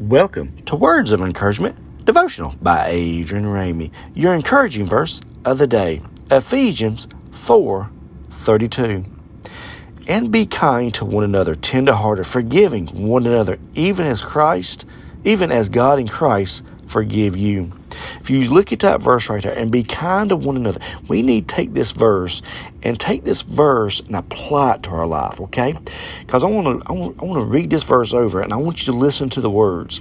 Welcome to Words of Encouragement devotional by Adrian Ramey. Your encouraging verse of the day, Ephesians 4 32. And be kind to one another, tenderhearted, forgiving one another, even as Christ, even as God in Christ forgive you. If you look at that verse right there and be kind to one another, we need to take this verse and take this verse and apply it to our life, okay? Because I want to I want, to read this verse over and I want you to listen to the words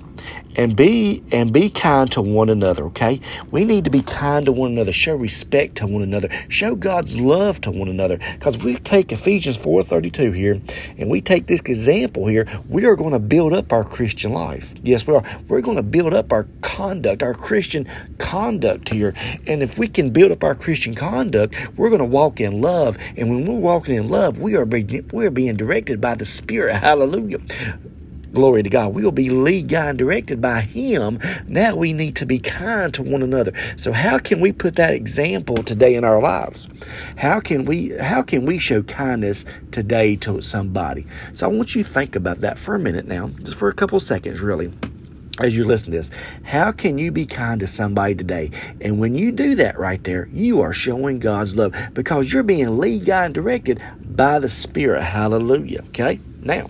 and be and be kind to one another okay? We need to be kind to one another. Show respect to one another. Show god's love to one another. Because if we take ephesians 4.32 here and we take this example here. We are going to build up our christian life. Yes we are. We're going to build up our conduct our christian conduct here. And if we can build up our christian conduct we're going to walk in love. And when we're walking in love we are being, we're being directed by the spirit. Hallelujah Glory to God. We'll be lead guided directed by Him. Now we need to be kind to one another. So how can we put that example today in our lives? How can we how can we show kindness today to somebody? So I want you to think about that for a minute now, just for a couple seconds, really as you listen to this, how can you be kind to somebody today? And when you do that right there, you are showing God's love because you're being lead, guided, directed by the Spirit. Hallelujah. Okay? Now,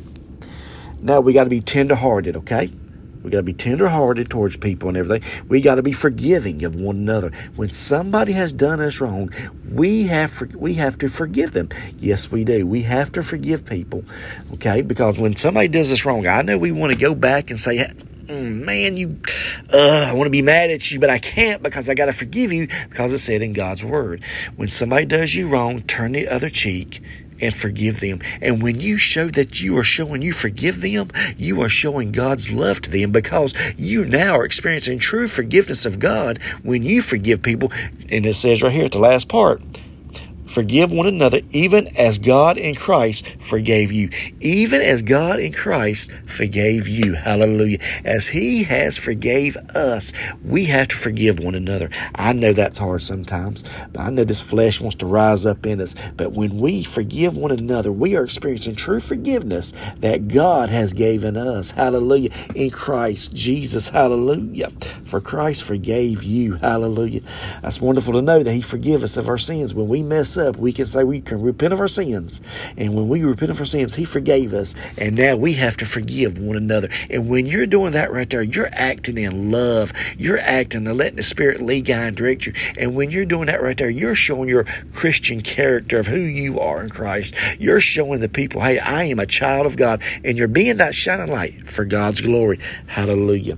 now we got to be tenderhearted, okay? We got to be tenderhearted towards people and everything. We got to be forgiving of one another. When somebody has done us wrong, we have we have to forgive them. Yes, we do. We have to forgive people, okay? Because when somebody does us wrong, I know we want to go back and say, mm, "Man, you, uh, I want to be mad at you, but I can't because I got to forgive you because it said in God's word. When somebody does you wrong, turn the other cheek and forgive them. And when you show that you are showing you forgive them, you are showing God's love to them because you now are experiencing true forgiveness of God when you forgive people. And it says right here at the last part, Forgive one another, even as God in Christ forgave you. Even as God in Christ forgave you. Hallelujah. As He has forgave us, we have to forgive one another. I know that's hard sometimes, but I know this flesh wants to rise up in us. But when we forgive one another, we are experiencing true forgiveness that God has given us. Hallelujah. In Christ Jesus. Hallelujah. For Christ forgave you. Hallelujah. That's wonderful to know that He forgives us of our sins when we mess up, we can say we can repent of our sins. And when we repent of our sins, He forgave us. And now we have to forgive one another. And when you're doing that right there, you're acting in love. You're acting and letting the Spirit lead, guide, and direct you. And when you're doing that right there, you're showing your Christian character of who you are in Christ. You're showing the people, hey, I am a child of God. And you're being that shining light for God's glory. Hallelujah.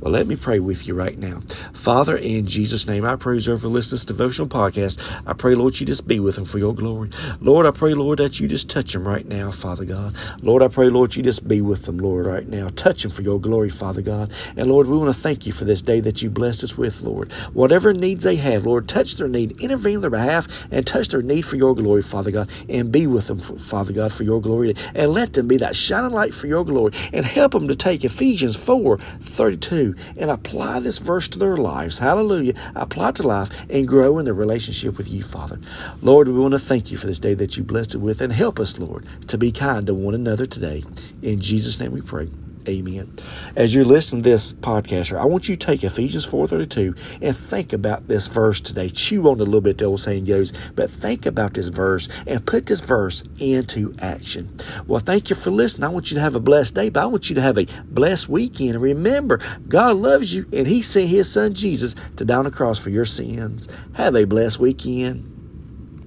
Well, let me pray with you right now. Father, in Jesus' name, I praise over listeners devotional podcast. I pray, Lord, you just be with them for your glory. Lord, I pray, Lord, that you just touch them right now, Father God. Lord, I pray, Lord, you just be with them, Lord, right now. Touch them for your glory, Father God. And Lord, we want to thank you for this day that you blessed us with, Lord. Whatever needs they have, Lord, touch their need, intervene on their behalf, and touch their need for your glory, Father God, and be with them, Father God, for your glory. And let them be that shining light for your glory. And help them to take Ephesians 4 32 and apply this verse to their lives. Hallelujah. Apply it to life and grow in their relationship with you, Father. Lord, we want to thank you for this day that you blessed it with and help us, Lord, to be kind to one another today. In Jesus' name we pray. Amen. As you're listening to this podcaster, I want you to take Ephesians 4.32 and think about this verse today. Chew on it a little bit, the old saying goes, but think about this verse and put this verse into action. Well, thank you for listening. I want you to have a blessed day, but I want you to have a blessed weekend. Remember, God loves you, and He sent His Son Jesus to die on the cross for your sins. Have a blessed weekend.